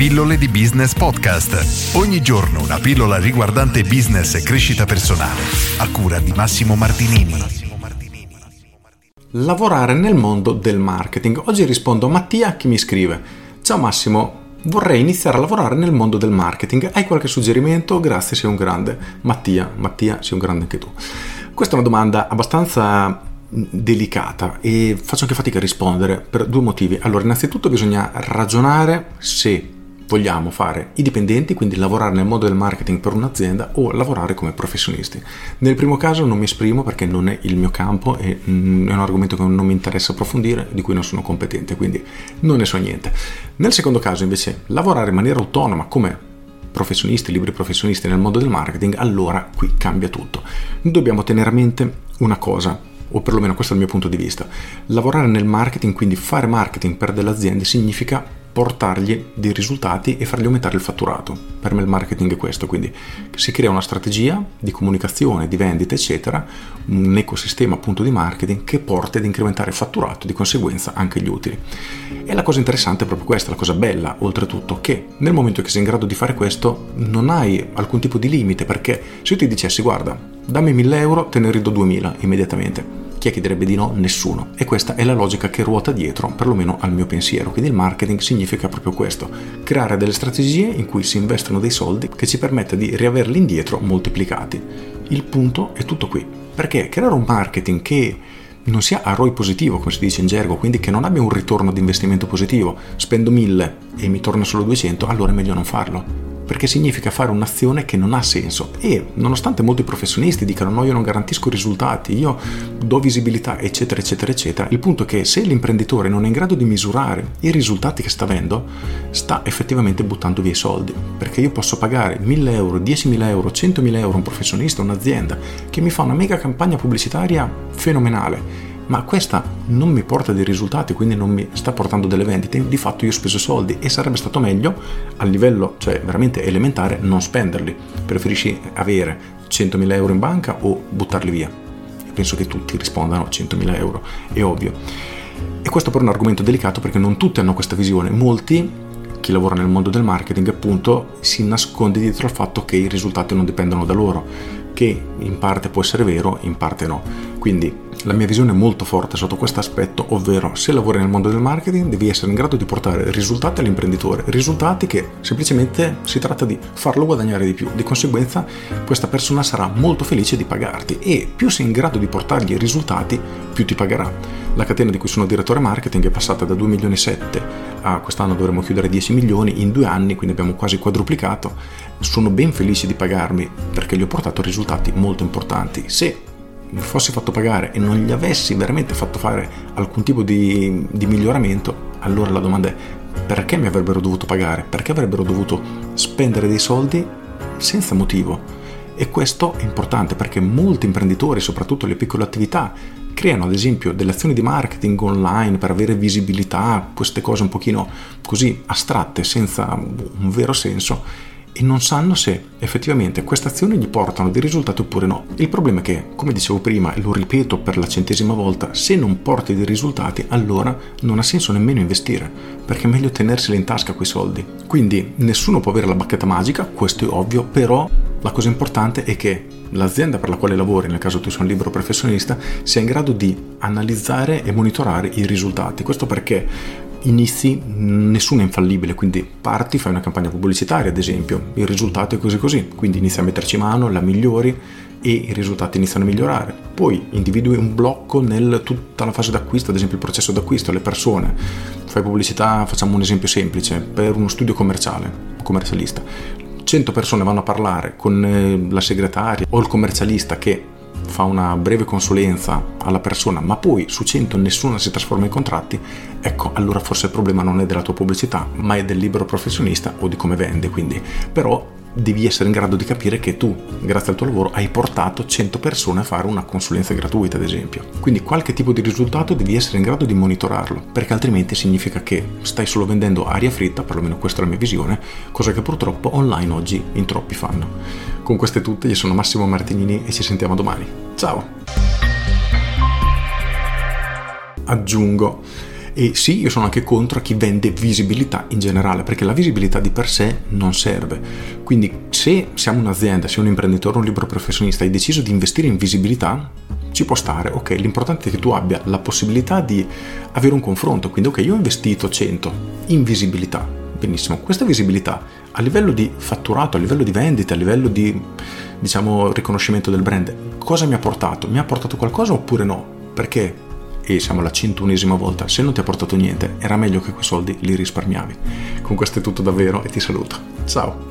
Pillole di Business Podcast. Ogni giorno una pillola riguardante business e crescita personale. A cura di Massimo Martinini. Lavorare nel mondo del marketing. Oggi rispondo a Mattia che mi scrive. Ciao Massimo, vorrei iniziare a lavorare nel mondo del marketing. Hai qualche suggerimento? Grazie, sei un grande. Mattia, Mattia, sei un grande anche tu. Questa è una domanda abbastanza delicata e faccio anche fatica a rispondere per due motivi. Allora, innanzitutto bisogna ragionare se vogliamo fare i dipendenti, quindi lavorare nel mondo del marketing per un'azienda o lavorare come professionisti. Nel primo caso non mi esprimo perché non è il mio campo e mm, è un argomento che non mi interessa approfondire, di cui non sono competente, quindi non ne so niente. Nel secondo caso invece lavorare in maniera autonoma come professionisti, libri professionisti nel mondo del marketing, allora qui cambia tutto. Dobbiamo tenere a mente una cosa, o perlomeno questo è il mio punto di vista. Lavorare nel marketing, quindi fare marketing per delle aziende, significa portargli dei risultati e fargli aumentare il fatturato. Per me il marketing è questo, quindi si crea una strategia di comunicazione, di vendita, eccetera, un ecosistema appunto di marketing che porta ad incrementare il fatturato e di conseguenza anche gli utili. E la cosa interessante è proprio questa, la cosa bella oltretutto, che nel momento che sei in grado di fare questo non hai alcun tipo di limite, perché se io ti dicessi guarda, dammi 1000 euro, te ne rido 2000 immediatamente chi è che direbbe di no? Nessuno. E questa è la logica che ruota dietro, perlomeno al mio pensiero. Quindi il marketing significa proprio questo, creare delle strategie in cui si investono dei soldi che ci permette di riaverli indietro moltiplicati. Il punto è tutto qui. Perché creare un marketing che non sia a ROI positivo, come si dice in gergo, quindi che non abbia un ritorno di investimento positivo, spendo 1000 e mi torna solo 200, allora è meglio non farlo perché significa fare un'azione che non ha senso. E nonostante molti professionisti dicano no io non garantisco risultati, io do visibilità eccetera eccetera eccetera, il punto è che se l'imprenditore non è in grado di misurare i risultati che sta avendo, sta effettivamente buttando via i soldi, perché io posso pagare 1000 euro, 10.000 euro, 100.000 euro a un professionista, un'azienda che mi fa una mega campagna pubblicitaria fenomenale ma questa non mi porta dei risultati, quindi non mi sta portando delle vendite, di fatto io ho speso soldi e sarebbe stato meglio a livello, cioè veramente elementare, non spenderli. Preferisci avere 100.000 euro in banca o buttarli via? Penso che tutti rispondano 100.000 euro, è ovvio. E questo però è un argomento delicato perché non tutti hanno questa visione, molti chi lavora nel mondo del marketing appunto si nasconde dietro al fatto che i risultati non dipendono da loro, che in parte può essere vero, in parte no. Quindi la mia visione è molto forte sotto questo aspetto, ovvero se lavori nel mondo del marketing devi essere in grado di portare risultati all'imprenditore, risultati che semplicemente si tratta di farlo guadagnare di più, di conseguenza questa persona sarà molto felice di pagarti e più sei in grado di portargli risultati più ti pagherà. La catena di cui sono direttore marketing è passata da 2 milioni e 7 a quest'anno dovremo chiudere 10 milioni in due anni, quindi abbiamo quasi quadruplicato. Sono ben felice di pagarmi perché gli ho portato risultati molto importanti. Se mi fossi fatto pagare e non gli avessi veramente fatto fare alcun tipo di, di miglioramento, allora la domanda è perché mi avrebbero dovuto pagare? Perché avrebbero dovuto spendere dei soldi senza motivo? E questo è importante perché molti imprenditori, soprattutto le piccole attività, creano ad esempio delle azioni di marketing online per avere visibilità, queste cose un pochino così astratte, senza un vero senso, e non sanno se effettivamente queste azioni gli portano dei risultati oppure no. Il problema è che, come dicevo prima e lo ripeto per la centesima volta, se non porti dei risultati allora non ha senso nemmeno investire, perché è meglio tenerseli in tasca quei soldi. Quindi nessuno può avere la bacchetta magica, questo è ovvio, però la cosa importante è che l'azienda per la quale lavori, nel caso tu sia un libero professionista, sia in grado di analizzare e monitorare i risultati. Questo perché inizi, nessuno è infallibile, quindi parti, fai una campagna pubblicitaria ad esempio, il risultato è così così, quindi inizi a metterci mano, la migliori e i risultati iniziano a migliorare. Poi individui un blocco nel tutta la fase d'acquisto, ad esempio il processo d'acquisto, le persone. Fai pubblicità, facciamo un esempio semplice, per uno studio commerciale, commercialista. 100 persone vanno a parlare con eh, la segretaria o il commercialista che fa una breve consulenza alla persona, ma poi su 100 nessuno si trasforma in contratti, ecco, allora forse il problema non è della tua pubblicità, ma è del libero professionista o di come vende, quindi. Però devi essere in grado di capire che tu, grazie al tuo lavoro, hai portato 100 persone a fare una consulenza gratuita, ad esempio. Quindi qualche tipo di risultato devi essere in grado di monitorarlo, perché altrimenti significa che stai solo vendendo aria fritta, perlomeno questa è la mia visione, cosa che purtroppo online oggi in troppi fanno. Con queste tutte, io sono Massimo Martinini e ci sentiamo domani. Ciao! Aggiungo E sì, io sono anche contro chi vende visibilità in generale, perché la visibilità di per sé non serve. Quindi se siamo un'azienda, sei un imprenditore, un libero professionista, hai deciso di investire in visibilità, ci può stare, ok, l'importante è che tu abbia la possibilità di avere un confronto, quindi ok, io ho investito 100 in visibilità, benissimo, questa visibilità a livello di fatturato, a livello di vendita, a livello di diciamo riconoscimento del brand, cosa mi ha portato? Mi ha portato qualcosa oppure no? Perché e siamo alla centunesima volta, se non ti ha portato niente, era meglio che quei soldi li risparmiavi. Con questo è tutto davvero e ti saluto. Ciao!